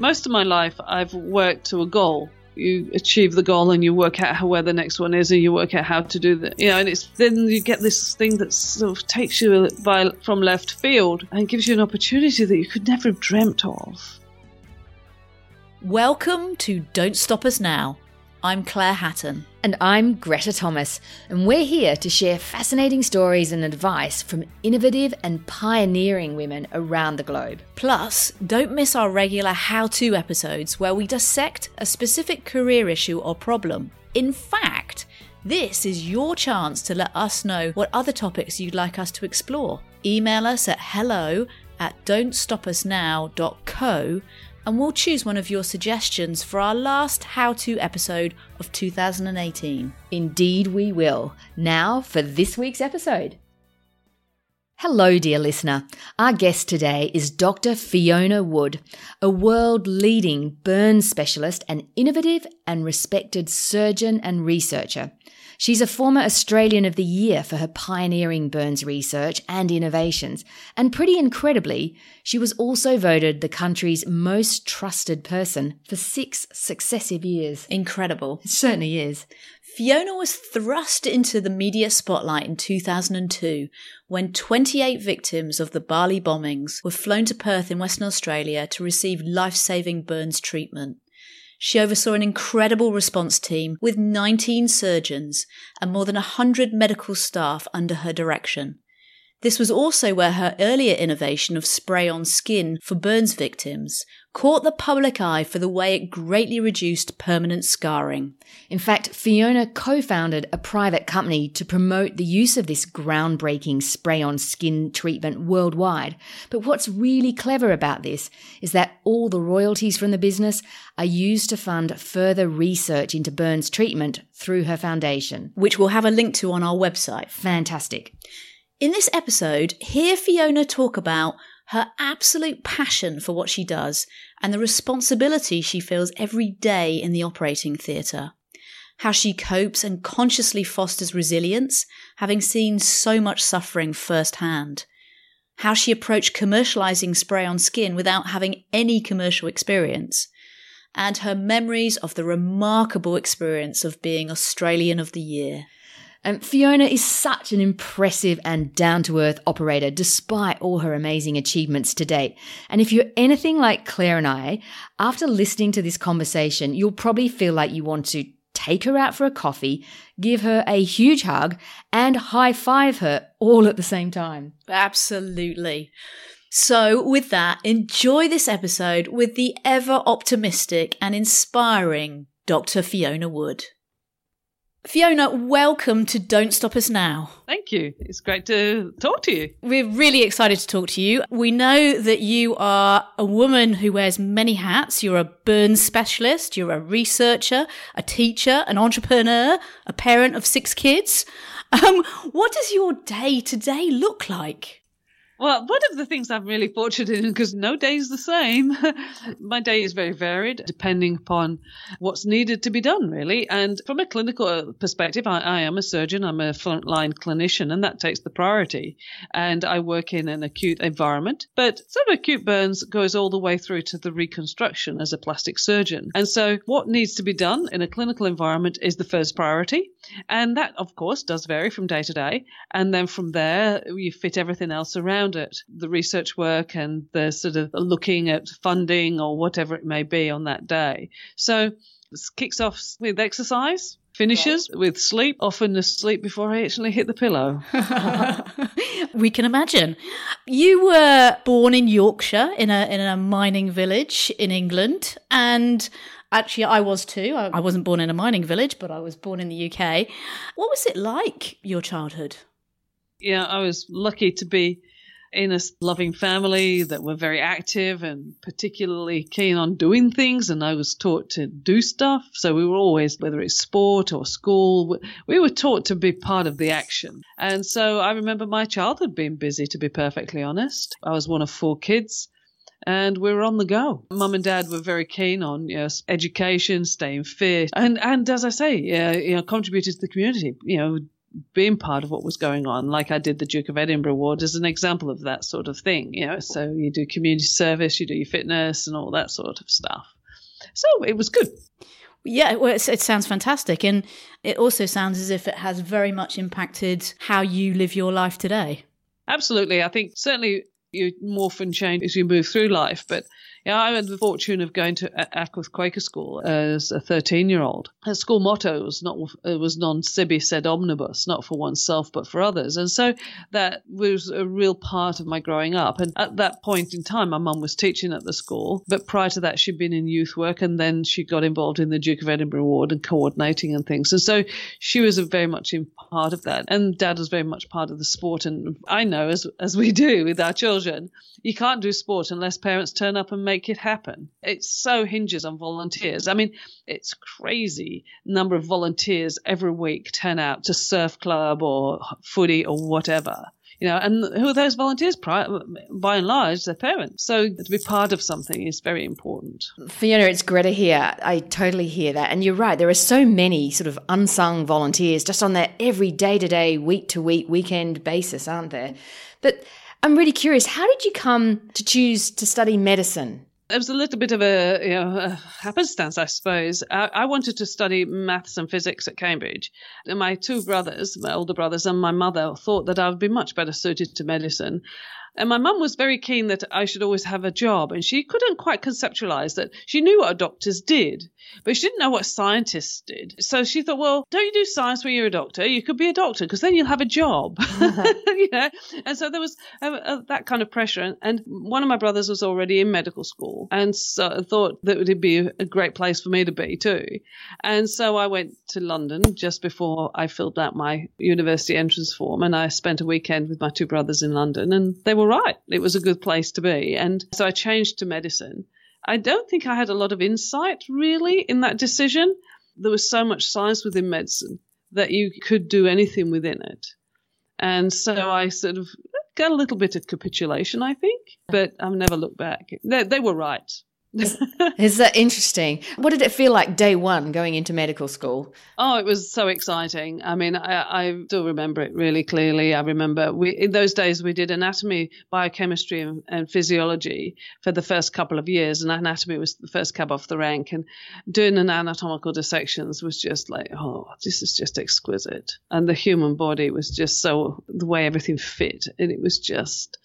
Most of my life, I've worked to a goal. You achieve the goal and you work out where the next one is, and you work out how to do that. You know, and it's then you get this thing that sort of takes you by, from left field and gives you an opportunity that you could never have dreamt of. Welcome to Don't Stop Us Now. I'm Claire Hatton. And I'm Greta Thomas, and we're here to share fascinating stories and advice from innovative and pioneering women around the globe. Plus, don't miss our regular how to episodes where we dissect a specific career issue or problem. In fact, this is your chance to let us know what other topics you'd like us to explore. Email us at hello at don'tstopusnow.co and we'll choose one of your suggestions for our last how to episode of 2018. Indeed, we will. Now for this week's episode. Hello, dear listener. Our guest today is Dr. Fiona Wood, a world leading burn specialist, an innovative and respected surgeon and researcher. She's a former Australian of the Year for her pioneering burns research and innovations. And pretty incredibly, she was also voted the country's most trusted person for six successive years. Incredible. It certainly is. Fiona was thrust into the media spotlight in 2002 when 28 victims of the Bali bombings were flown to Perth in Western Australia to receive life saving burns treatment. She oversaw an incredible response team with 19 surgeons and more than 100 medical staff under her direction. This was also where her earlier innovation of spray on skin for burns victims caught the public eye for the way it greatly reduced permanent scarring. In fact, Fiona co founded a private company to promote the use of this groundbreaking spray on skin treatment worldwide. But what's really clever about this is that all the royalties from the business are used to fund further research into burns treatment through her foundation, which we'll have a link to on our website. Fantastic. In this episode, hear Fiona talk about her absolute passion for what she does and the responsibility she feels every day in the operating theatre. How she copes and consciously fosters resilience, having seen so much suffering firsthand. How she approached commercialising spray on skin without having any commercial experience. And her memories of the remarkable experience of being Australian of the Year. Um, Fiona is such an impressive and down to earth operator despite all her amazing achievements to date. And if you're anything like Claire and I, after listening to this conversation, you'll probably feel like you want to take her out for a coffee, give her a huge hug, and high five her all at the same time. Absolutely. So, with that, enjoy this episode with the ever optimistic and inspiring Dr. Fiona Wood. Fiona, welcome to Don't Stop Us Now. Thank you. It's great to talk to you. We're really excited to talk to you. We know that you are a woman who wears many hats. You're a burns specialist, you're a researcher, a teacher, an entrepreneur, a parent of six kids. Um, what does your day to day look like? Well, one of the things I'm really fortunate in, because no day is the same, my day is very varied depending upon what's needed to be done, really. And from a clinical perspective, I, I am a surgeon, I'm a frontline clinician, and that takes the priority. And I work in an acute environment, but sort of acute burns goes all the way through to the reconstruction as a plastic surgeon. And so what needs to be done in a clinical environment is the first priority. And that, of course, does vary from day to day. And then from there, you fit everything else around around it, the research work and the sort of looking at funding or whatever it may be on that day. So This kicks off with exercise, finishes with sleep, often asleep before I actually hit the pillow. we can imagine. You were born in Yorkshire in a in a mining village in England and Actually, I was too. I wasn't born in a mining village, but I was born in the UK. What was it like, your childhood? Yeah, I was lucky to be in a loving family that were very active and particularly keen on doing things. And I was taught to do stuff. So we were always, whether it's sport or school, we were taught to be part of the action. And so I remember my childhood being busy, to be perfectly honest. I was one of four kids and we were on the go. Mum and dad were very keen on you know, education, staying fit, and and as I say, yeah, you know, contributed to the community. You know, being part of what was going on, like I did the Duke of Edinburgh Award as an example of that sort of thing. You know, so you do community service, you do your fitness, and all that sort of stuff. So it was good. Yeah, well, it sounds fantastic, and it also sounds as if it has very much impacted how you live your life today. Absolutely, I think certainly you morph and change as you move through life. But yeah, I had the fortune of going to Ackworth Quaker School as a 13 year old. Her school motto was not it was non sibi sed omnibus, not for oneself but for others. And so that was a real part of my growing up. And at that point in time, my mum was teaching at the school, but prior to that, she'd been in youth work, and then she got involved in the Duke of Edinburgh Award and coordinating and things. And so she was very much in part of that, and Dad was very much part of the sport. And I know, as as we do with our children, you can't do sport unless parents turn up and make make it happen. It so hinges on volunteers. I mean, it's crazy number of volunteers every week turn out to surf club or footy or whatever. You know, and who are those volunteers? By and large, their parents. So to be part of something is very important. Fiona, it's Greta here. I totally hear that. And you're right. There are so many sort of unsung volunteers just on that every day to day, week to week, weekend basis, aren't there? But I'm really curious. How did you come to choose to study medicine? It was a little bit of a, you know, a happenstance, I suppose. I, I, wanted to study maths and physics at Cambridge. And my two brothers, my older brothers, and my mother thought that I would be much better suited to medicine. And my mum was very keen that I should always have a job, and she couldn't quite conceptualize that. She knew what doctors did, but she didn't know what scientists did. So she thought, well, don't you do science when you're a doctor? You could be a doctor because then you'll have a job. Uh-huh. you know? And so there was a, a, that kind of pressure. And, one of my brothers was already in medical school, and so I thought that it would be a great place for me to be too. And so I went to London just before I filled out my university entrance form, and I spent a weekend with my two brothers in London, and they were right. It was a good place to be. And so I changed to medicine. I don't think I had a lot of insight really in that decision. There was so much science within medicine that you could do anything within it. And so I sort of got a little bit of capitulation, I think, but I've never looked back. They, they were right. Is that interesting? What did it feel like day one going into medical school? Oh, it was so exciting. I mean, I, I still remember it really clearly. I remember we in those days we did anatomy, biochemistry, and, and physiology for the first couple of years, and anatomy was the first cab off the rank. And doing an anatomical dissections was just like, oh, this is just exquisite. And the human body was just so the way everything fit, and it was just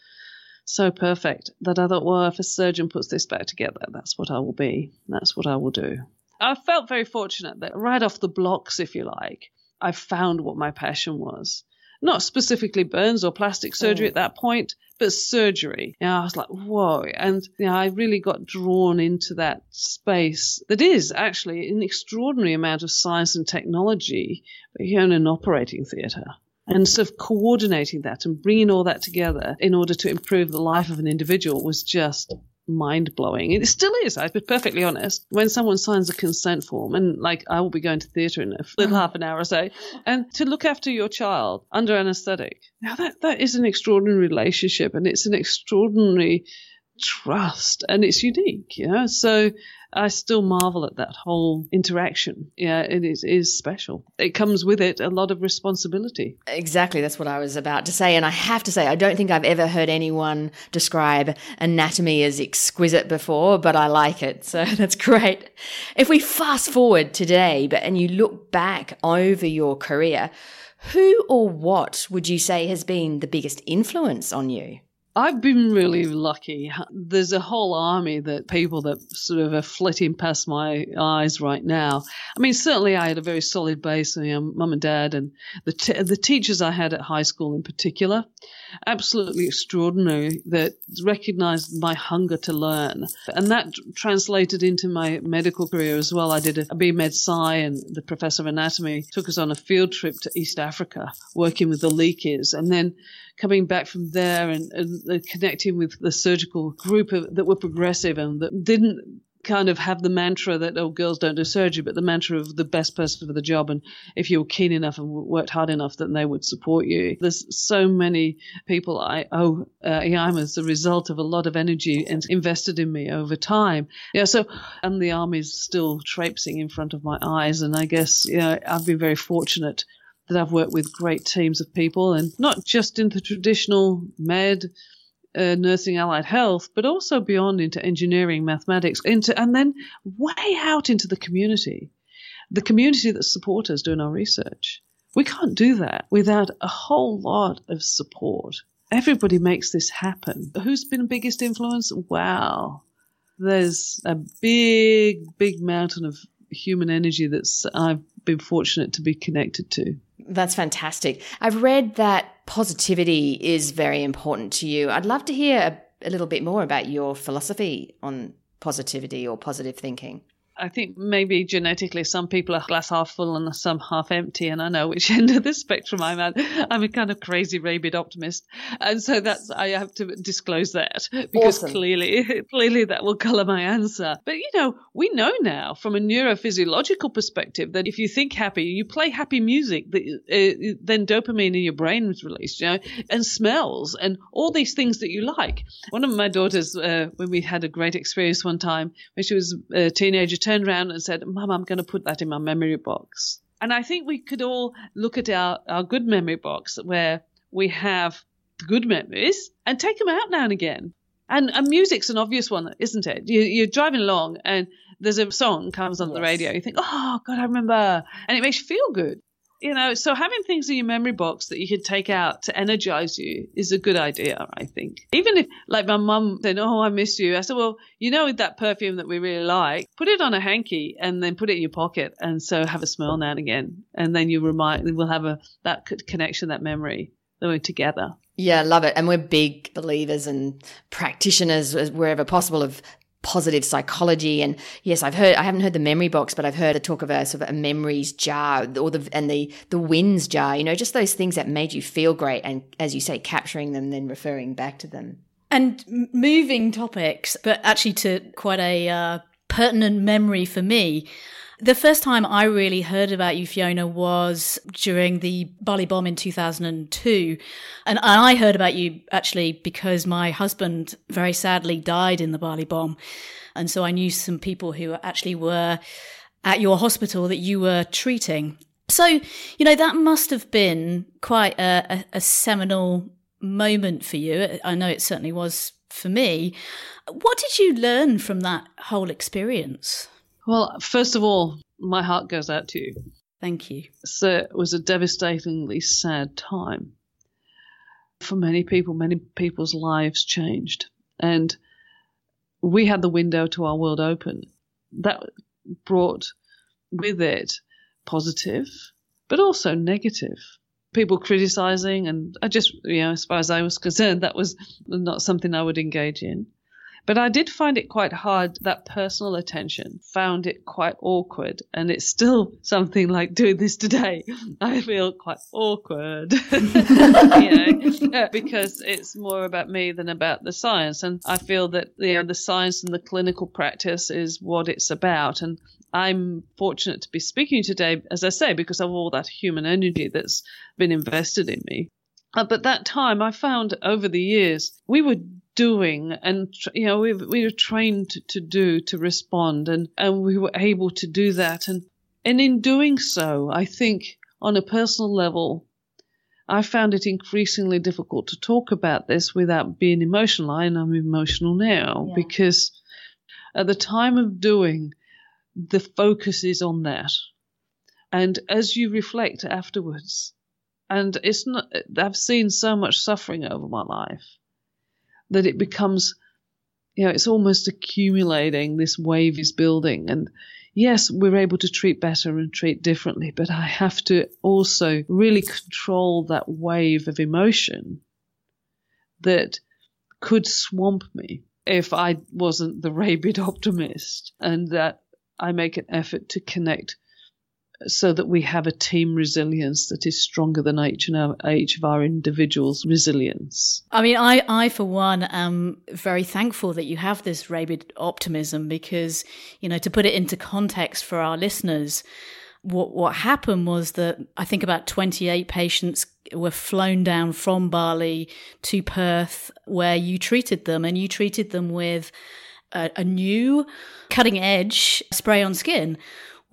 so perfect that I thought, well, if a surgeon puts this back together, that's what I will be. That's what I will do. I felt very fortunate that right off the blocks, if you like, I found what my passion was. Not specifically burns or plastic surgery oh. at that point, but surgery. You know, I was like, whoa. And you know, I really got drawn into that space that is actually an extraordinary amount of science and technology but here in an operating theatre and sort of coordinating that and bringing all that together in order to improve the life of an individual was just mind blowing. It still is, I'll be perfectly honest. When someone signs a consent form, and like I will be going to theatre in a little mm-hmm. half an hour or so, and to look after your child under anaesthetic, now that, that is an extraordinary relationship and it's an extraordinary trust and it's unique, you know. So I still marvel at that whole interaction. Yeah, it is, is special. It comes with it a lot of responsibility. Exactly, that's what I was about to say. And I have to say, I don't think I've ever heard anyone describe anatomy as exquisite before, but I like it. So that's great. If we fast forward today, but and you look back over your career, who or what would you say has been the biggest influence on you? I've been really lucky. There's a whole army that people that sort of are flitting past my eyes right now. I mean, certainly I had a very solid base, you know, mum and dad, and the t- the teachers I had at high school in particular, absolutely extraordinary. That recognised my hunger to learn, and that translated into my medical career as well. I did a, BMed Sci, and the professor of anatomy took us on a field trip to East Africa, working with the Leakeys, and then coming back from there and, and uh, connecting with the surgical group of, that were progressive and that didn't kind of have the mantra that oh girls don't do surgery but the mantra of the best person for the job and if you were keen enough and worked hard enough then they would support you. There's so many people i owe uh, EIMA as a result of a lot of energy and invested in me over time. Yeah so and the army's still traipsing in front of my eyes and i guess you know i've been very fortunate that I've worked with great teams of people and not just in the traditional med, uh, nursing allied health, but also beyond into engineering, mathematics, into, and then way out into the community, the community that support us doing our research. We can't do that without a whole lot of support. Everybody makes this happen. Who's been biggest influence? Wow. There's a big, big mountain of human energy that's I've been fortunate to be connected to. That's fantastic. I've read that positivity is very important to you. I'd love to hear a, a little bit more about your philosophy on positivity or positive thinking. I think maybe genetically some people are glass half full and some half empty, and I know which end of the spectrum I'm at. I'm a kind of crazy rabid optimist, and so that's I have to disclose that because awesome. clearly, clearly that will colour my answer. But you know, we know now from a neurophysiological perspective that if you think happy, you play happy music, uh, then dopamine in your brain is released, you know, and smells and all these things that you like. One of my daughters, uh, when we had a great experience one time when she was a teenager turned around and said, Mum, I'm going to put that in my memory box. And I think we could all look at our, our good memory box where we have the good memories and take them out now and again. And, and music's an obvious one, isn't it? You, are driving along and there's a song comes on yes. the radio. You think, oh, God, I remember. And it makes you feel good you know, so having things in your memory box that you can take out to energize you is a good idea, I think. Even if, like my mum said, Oh, I miss you. I said, Well, you know, with that perfume that we really like, put it on a hanky and then put it in your pocket. And so have a smell now and again. And then you remind, we'll have a, that connection, that memory that we're together. Yeah, love it. And we're big believers and practitioners wherever possible of positive psychology. And yes, I've heard, I haven't heard the memory box, but I've heard a talk of a sort of a memories jar or the, and the, the wins jar, you know, just those things that made you feel great. And as you say, capturing them, then referring back to them. And moving topics, but actually to quite a uh, pertinent memory for me. The first time I really heard about you, Fiona, was during the Bali bomb in 2002. And I heard about you actually because my husband very sadly died in the Bali bomb. And so I knew some people who actually were at your hospital that you were treating. So, you know, that must have been quite a, a, a seminal moment for you. I know it certainly was for me. What did you learn from that whole experience? Well, first of all, my heart goes out to you. Thank you. So it was a devastatingly sad time. For many people, many people's lives changed. And we had the window to our world open. That brought with it positive, but also negative. People criticizing, and I just, you know, as far as I was concerned, that was not something I would engage in. But I did find it quite hard, that personal attention, found it quite awkward. And it's still something like doing this today. I feel quite awkward, you know, because it's more about me than about the science. And I feel that, you know, the science and the clinical practice is what it's about. And I'm fortunate to be speaking today, as I say, because of all that human energy that's been invested in me. Uh, but that time I found over the years, we were doing and you know we we were trained to do to respond and and we were able to do that. And and in doing so I think on a personal level I found it increasingly difficult to talk about this without being emotional. And I'm emotional now yeah. because at the time of doing the focus is on that. And as you reflect afterwards and it's not I've seen so much suffering over my life that it becomes, you know, it's almost accumulating. This wave is building. And yes, we're able to treat better and treat differently, but I have to also really control that wave of emotion that could swamp me if I wasn't the rabid optimist and that I make an effort to connect so that we have a team resilience that is stronger than each, and each of our individuals' resilience. I mean, I, I for one am very thankful that you have this rabid optimism because, you know, to put it into context for our listeners, what what happened was that I think about 28 patients were flown down from Bali to Perth where you treated them and you treated them with a, a new cutting edge spray on skin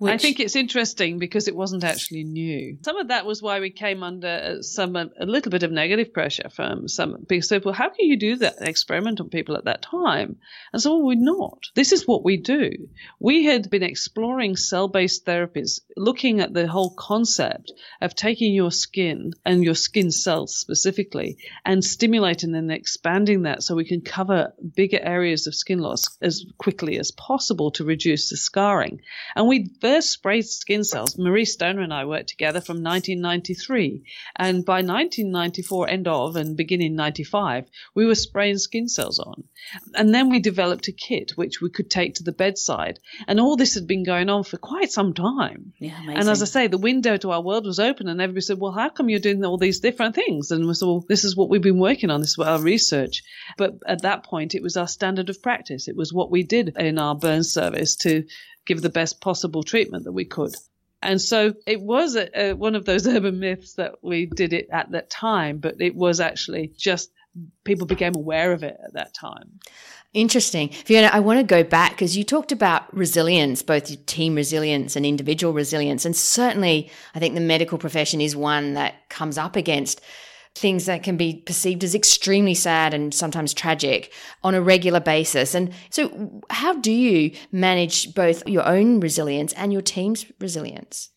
which... I think it's interesting because it wasn't actually new. Some of that was why we came under uh, some a little bit of negative pressure from some people said, "Well, how can you do that experiment on people at that time?" And so, well, we're not. This is what we do. We had been exploring cell-based therapies, looking at the whole concept of taking your skin and your skin cells specifically, and stimulating and expanding that so we can cover bigger areas of skin loss as quickly as possible to reduce the scarring. And we first sprayed skin cells, Marie Stoner and I worked together from 1993. And by 1994, end of and beginning 95, we were spraying skin cells on. And then we developed a kit which we could take to the bedside. And all this had been going on for quite some time. Yeah, amazing. And as I say, the window to our world was open and everybody said, well, how come you're doing all these different things? And we said, well, this is what we've been working on. This is our research. But at that point, it was our standard of practice. It was what we did in our burn service to give the best possible treatment that we could. And so it was a, a, one of those urban myths that we did it at that time, but it was actually just people became aware of it at that time. Interesting. Fiona, I want to go back because you talked about resilience, both team resilience and individual resilience. And certainly, I think the medical profession is one that comes up against things that can be perceived as extremely sad and sometimes tragic on a regular basis. And so, how do you manage both your own resilience and your team's resilience?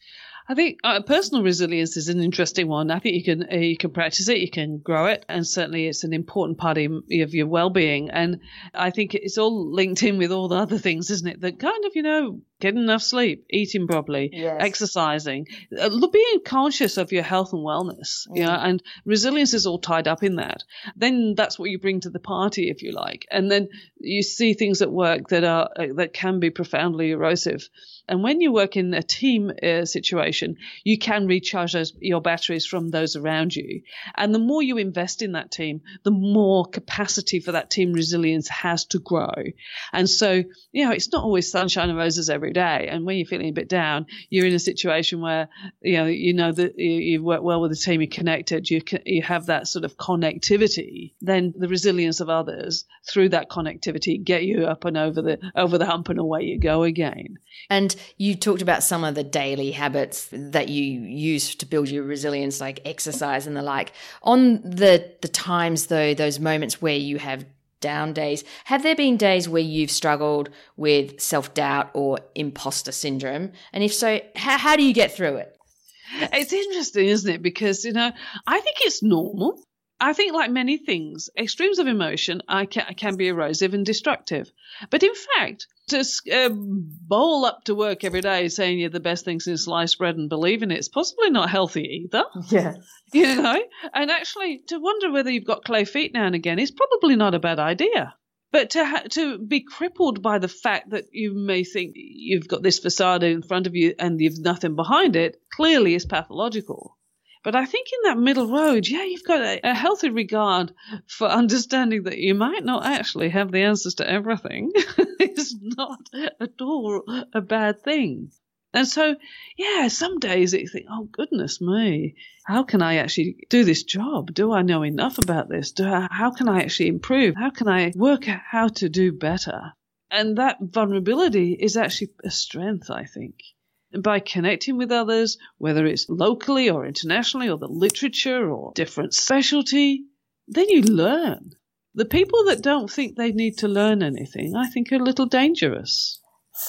I think uh, personal resilience is an interesting one. I think you can uh, you can practice it, you can grow it, and certainly it's an important part of, your well-being. And I think it's all linked in with all the other things, isn't it? That kind of you know getting enough sleep, eating properly, yes. exercising, uh, being conscious of your health and wellness. Mm. Yeah, and resilience is all tied up in that. Then that's what you bring to the party, if you like, and then you see things at work that are uh, that can be profoundly erosive. And when you work in a team uh, situation, you can recharge those, your batteries from those around you. And the more you invest in that team, the more capacity for that team resilience has to grow. And so, you know, it's not always sunshine and roses every day. And when you're feeling a bit down, you're in a situation where, you know, you know that you, you work well with the team, you're connected, you, you have that sort of connectivity, then the resilience of others through that connectivity get you up and over the, over the hump and away you go again. And you talked about some of the daily habits that you use to build your resilience, like exercise and the like. On the the times though, those moments where you have down days, have there been days where you've struggled with self doubt or imposter syndrome? And if so, how, how do you get through it? It's interesting, isn't it? Because, you know, I think it's normal. I think, like many things, extremes of emotion I can, can be erosive and destructive. But in fact, to uh, bowl up to work every day saying you're the best thing since sliced bread and believe in it, it's possibly not healthy either. Yeah. You know? And actually, to wonder whether you've got clay feet now and again is probably not a bad idea. But to ha- to be crippled by the fact that you may think you've got this facade in front of you and you've nothing behind it clearly is pathological. But I think in that middle road, yeah, you've got a, a, healthy regard for understanding that you might not actually have the answers to everything. it's not at all a bad thing. And so, yeah, some days you think, oh, goodness me, how can I actually do this job? Do I know enough about this? Do I, how can I actually improve? How can I work out how to do better? And that vulnerability is actually a strength, I think by connecting with others, whether it's locally or internationally or the literature or different specialty, then you learn. The people that don't think they need to learn anything, I think are a little dangerous.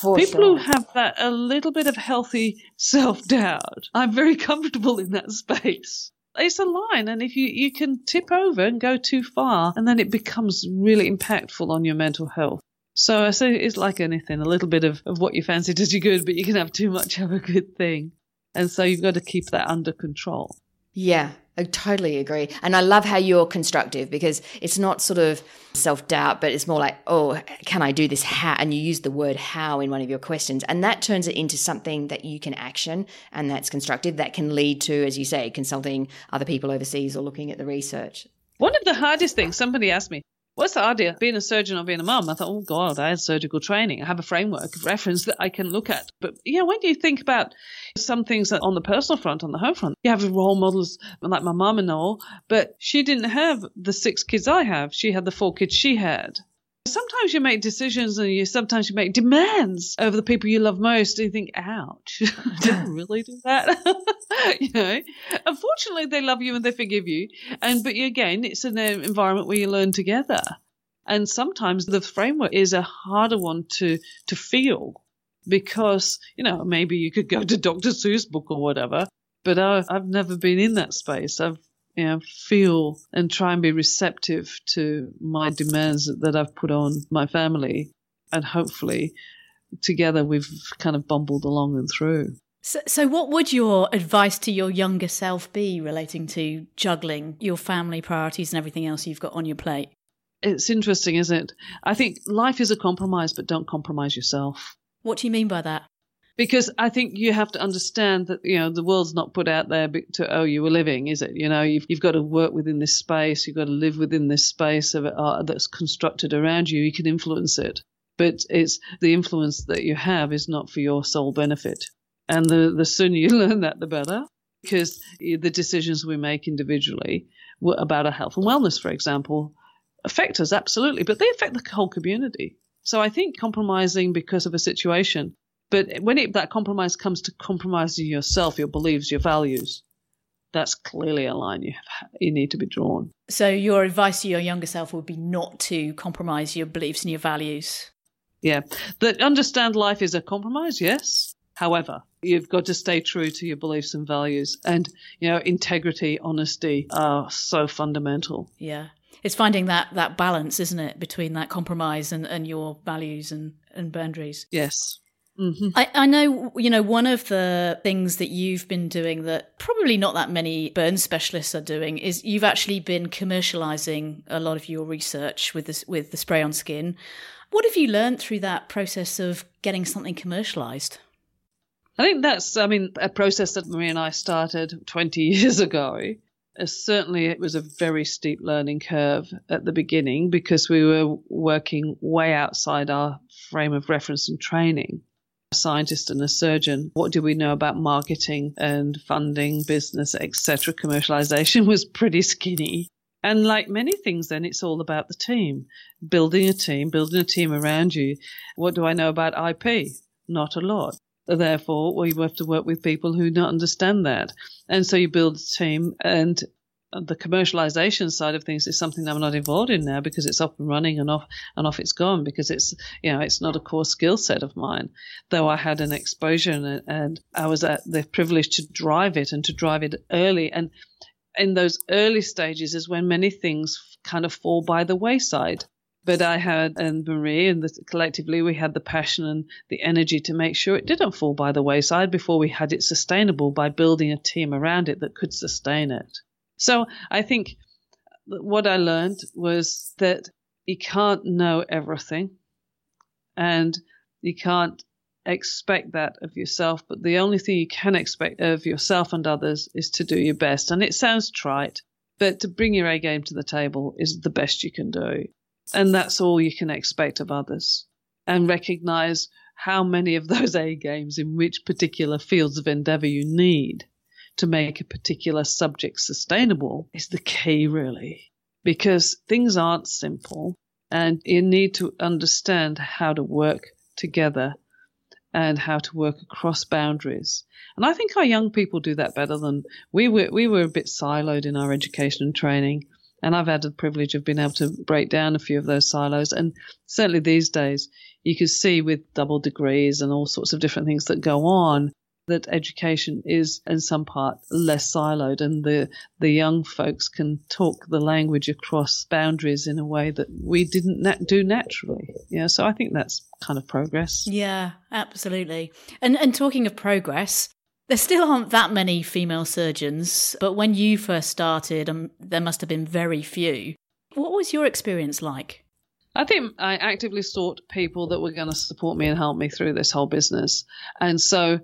For people sure. who have that a little bit of healthy self doubt, I'm very comfortable in that space. it's a line, and if you, you can tip over and go too far, and then it becomes really impactful on your mental health. So I say it's like anything, a little bit of, of what you fancy does you good, but you can have too much of a good thing. And so you've got to keep that under control. Yeah, I totally agree. And I love how you're constructive because it's not sort of self doubt, but it's more like, oh, can I do this? How? And you use the word how in one of your questions. And that turns it into something that you can action and that's constructive that can lead to, as you say, consulting other people overseas or looking at the research. One of the hardest things somebody asked me, What's the idea? Being a surgeon or being a mum? I thought, oh God, I had surgical training. I have a framework of reference that I can look at. But yeah, when you think about some things on the personal front, on the home front, you have role models like my mum and all, but she didn't have the six kids I have. She had the four kids she had. Sometimes you make decisions and you sometimes you make demands over the people you love most and you think, ouch, i did I really do that? you know, unfortunately they love you and they forgive you. And, but again, it's an environment where you learn together. And sometimes the framework is a harder one to, to feel because, you know, maybe you could go to Dr. Seuss book or whatever, but I, I've never been in that space. I've you know, feel and try and be receptive to my demands that I've put on my family. And hopefully, together, we've kind of bumbled along and through. So, so, what would your advice to your younger self be relating to juggling your family priorities and everything else you've got on your plate? It's interesting, isn't it? I think life is a compromise, but don't compromise yourself. What do you mean by that? Because I think you have to understand that you know the world's not put out there to oh you were living, is it? You know you've you've got to work within this space, you've got to live within this space of uh, that's constructed around you. You can influence it, but it's the influence that you have is not for your sole benefit. And the the sooner you learn that, the better, because the decisions we make individually about our health and wellness, for example, affect us absolutely, but they affect the whole community. So I think compromising because of a situation but when it, that compromise comes to compromising yourself, your beliefs, your values, that's clearly a line you have, you need to be drawn. So your advice to your younger self would be not to compromise your beliefs and your values. Yeah, that understand life is a compromise. Yes, however, you've got to stay true to your beliefs and values, and you know integrity, honesty are so fundamental. Yeah, it's finding that that balance, isn't it, between that compromise and, and your values and, and boundaries. Yes. Mm-hmm. I, I know, you know, one of the things that you've been doing that probably not that many burn specialists are doing is you've actually been commercializing a lot of your research with this with the spray on skin. What have you learned through that process of getting something commercialized? I think that's, I mean, a process that Marie and I started 20 years ago. Uh, certainly, it was a very steep learning curve at the beginning because we were working way outside our frame of reference and training scientist and a surgeon, what do we know about marketing and funding, business, etc.? Commercialization was pretty skinny. And like many things, then it's all about the team, building a team, building a team around you. What do I know about IP? Not a lot. Therefore, we have to work with people who don't understand that. And so you build a team and the commercialization side of things is something I'm not involved in now because it's up and running and off and off it's gone because it's you know it's not a core skill set of mine. Though I had an exposure and, and I was at the privilege to drive it and to drive it early and in those early stages is when many things kind of fall by the wayside. But I had and Marie and the, collectively we had the passion and the energy to make sure it didn't fall by the wayside before we had it sustainable by building a team around it that could sustain it. So I think what I learned was that you can't know everything and you can't expect that of yourself, but the only thing you can expect of yourself and others is to do your best. And it sounds trite, but to bring your A game to the table is the best you can do. And that's all you can expect of others. And recognize how many of those A games in which particular fields of endeavor you need to make a particular subject sustainable is the key, really, because things aren't simple and you need to understand how to work together and how to work across boundaries. And I think our young people do that better than we were. We were a bit siloed in our education and training. And I've had the privilege of being able to break down a few of those silos. And certainly these days, you can see with double degrees and all sorts of different things that go on, that education is in some part less siloed and the the young folks can talk the language across boundaries in a way that we didn't na- do naturally yeah so i think that's kind of progress Yeah, absolutely. And and talking of progress, there still aren't that many female surgeons, but when you first started, um, there must have been very few. What was your experience like? I think I actively sought people that were going to support me and help me through this whole business. And so,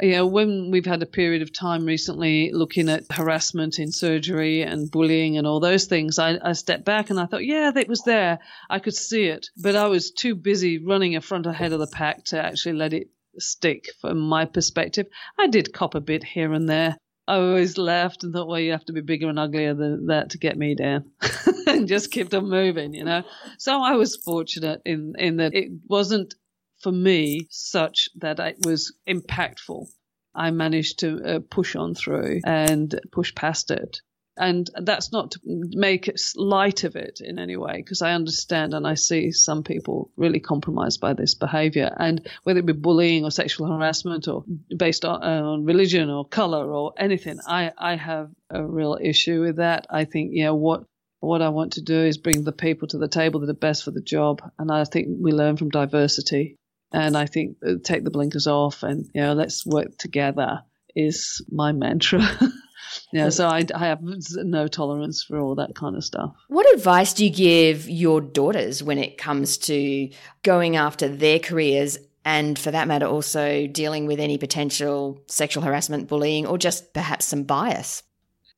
you know, when we've had a period of time recently looking at harassment in surgery and bullying and all those things, I, I stepped back and I thought, yeah, it was there. I could see it. But I was too busy running in front ahead of the pack to actually let it stick from my perspective. I did cop a bit here and there. I always laughed and thought, well, you have to be bigger and uglier than that to get me down. and just kept on moving, you know. So I was fortunate in, in that it wasn't for me such that it was impactful. I managed to uh, push on through and push past it. And that's not to make light of it in any way, because I understand and I see some people really compromised by this behavior. And whether it be bullying or sexual harassment or based on, uh, on religion or color or anything, I, I have a real issue with that. I think, you know, what what I want to do is bring the people to the table that are best for the job. And I think we learn from diversity. And I think uh, take the blinkers off and, you know, let's work together is my mantra. yeah, so I, I have no tolerance for all that kind of stuff. What advice do you give your daughters when it comes to going after their careers and, for that matter, also dealing with any potential sexual harassment, bullying, or just perhaps some bias?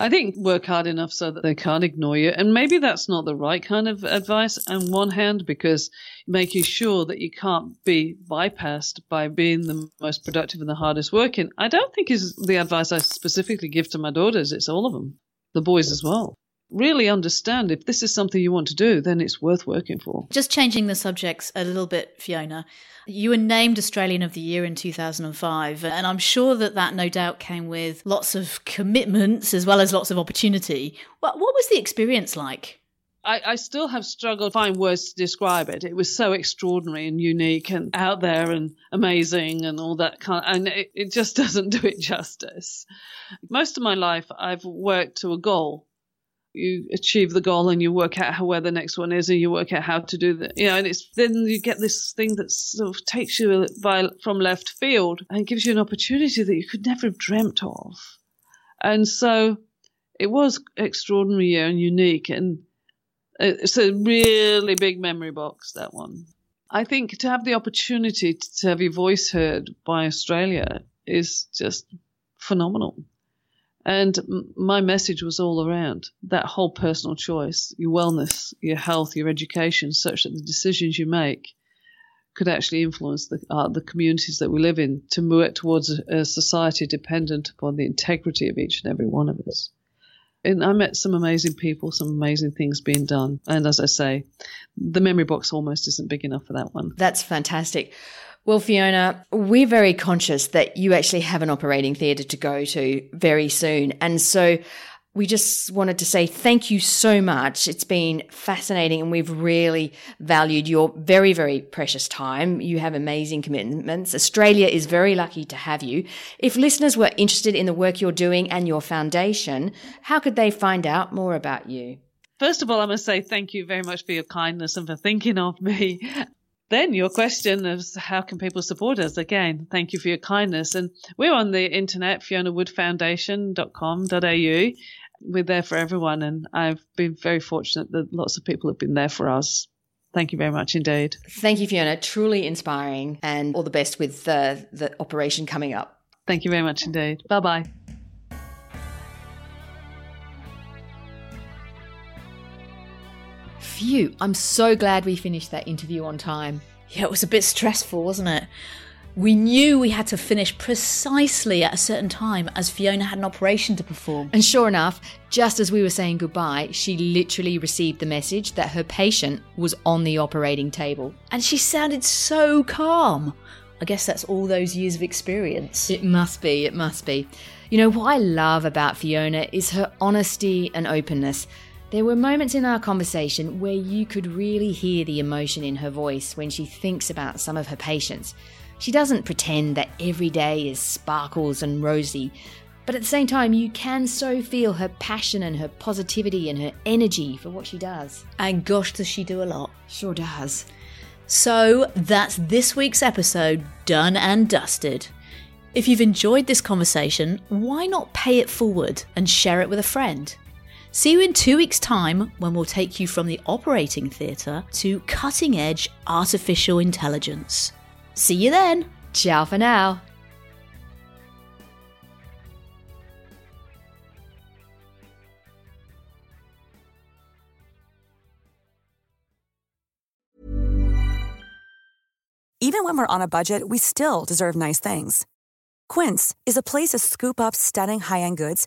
I think work hard enough so that they can't ignore you. And maybe that's not the right kind of advice on one hand, because making sure that you can't be bypassed by being the most productive and the hardest working, I don't think is the advice I specifically give to my daughters. It's all of them, the boys as well. Really understand if this is something you want to do, then it's worth working for. Just changing the subjects a little bit, Fiona. You were named Australian of the Year in 2005, and I'm sure that that no doubt came with lots of commitments as well as lots of opportunity. What, what was the experience like? I, I, still have struggled to find words to describe it. It was so extraordinary and unique and out there and amazing and all that kind of, and it, it just doesn't do it justice. Most of my life, I've worked to a goal you achieve the goal and you work out where the next one is and you work out how to do that. You know, and it's then you get this thing that sort of takes you by from left field and gives you an opportunity that you could never have dreamt of. And so it was extraordinary and unique and uh, it's a really big memory box that one. I think to have the opportunity to have your voice heard by Australia is just phenomenal. And my message was all around that whole personal choice, your wellness, your health, your education, such that the decisions you make could actually influence the, uh, the communities that we live in to move towards a, a society dependent upon the integrity of each and every one of us. And I met some amazing people, some amazing things being done. And as I say, the memory box almost isn't big enough for that one. That's fantastic. Well, Fiona, we're very conscious that you actually have an operating theatre to go to very soon. And so we just wanted to say thank you so much. It's been fascinating and we've really valued your very, very precious time. You have amazing commitments. Australia is very lucky to have you. If listeners were interested in the work you're doing and your foundation, how could they find out more about you? First of all, I must say thank you very much for your kindness and for thinking of me. Then your question is how can people support us? Again, thank you for your kindness. And we're on the internet, fionawoodfoundation.com.au. We're there for everyone. And I've been very fortunate that lots of people have been there for us. Thank you very much indeed. Thank you, Fiona. Truly inspiring and all the best with the, the operation coming up. Thank you very much indeed. Bye bye. Phew, I'm so glad we finished that interview on time. Yeah, it was a bit stressful, wasn't it? We knew we had to finish precisely at a certain time as Fiona had an operation to perform. And sure enough, just as we were saying goodbye, she literally received the message that her patient was on the operating table. And she sounded so calm. I guess that's all those years of experience. It must be, it must be. You know, what I love about Fiona is her honesty and openness. There were moments in our conversation where you could really hear the emotion in her voice when she thinks about some of her patients. She doesn't pretend that every day is sparkles and rosy, but at the same time, you can so feel her passion and her positivity and her energy for what she does. And gosh, does she do a lot. Sure does. So that's this week's episode done and dusted. If you've enjoyed this conversation, why not pay it forward and share it with a friend? See you in two weeks' time when we'll take you from the operating theatre to cutting edge artificial intelligence. See you then! Ciao for now. Even when we're on a budget, we still deserve nice things. Quince is a place to scoop up stunning high end goods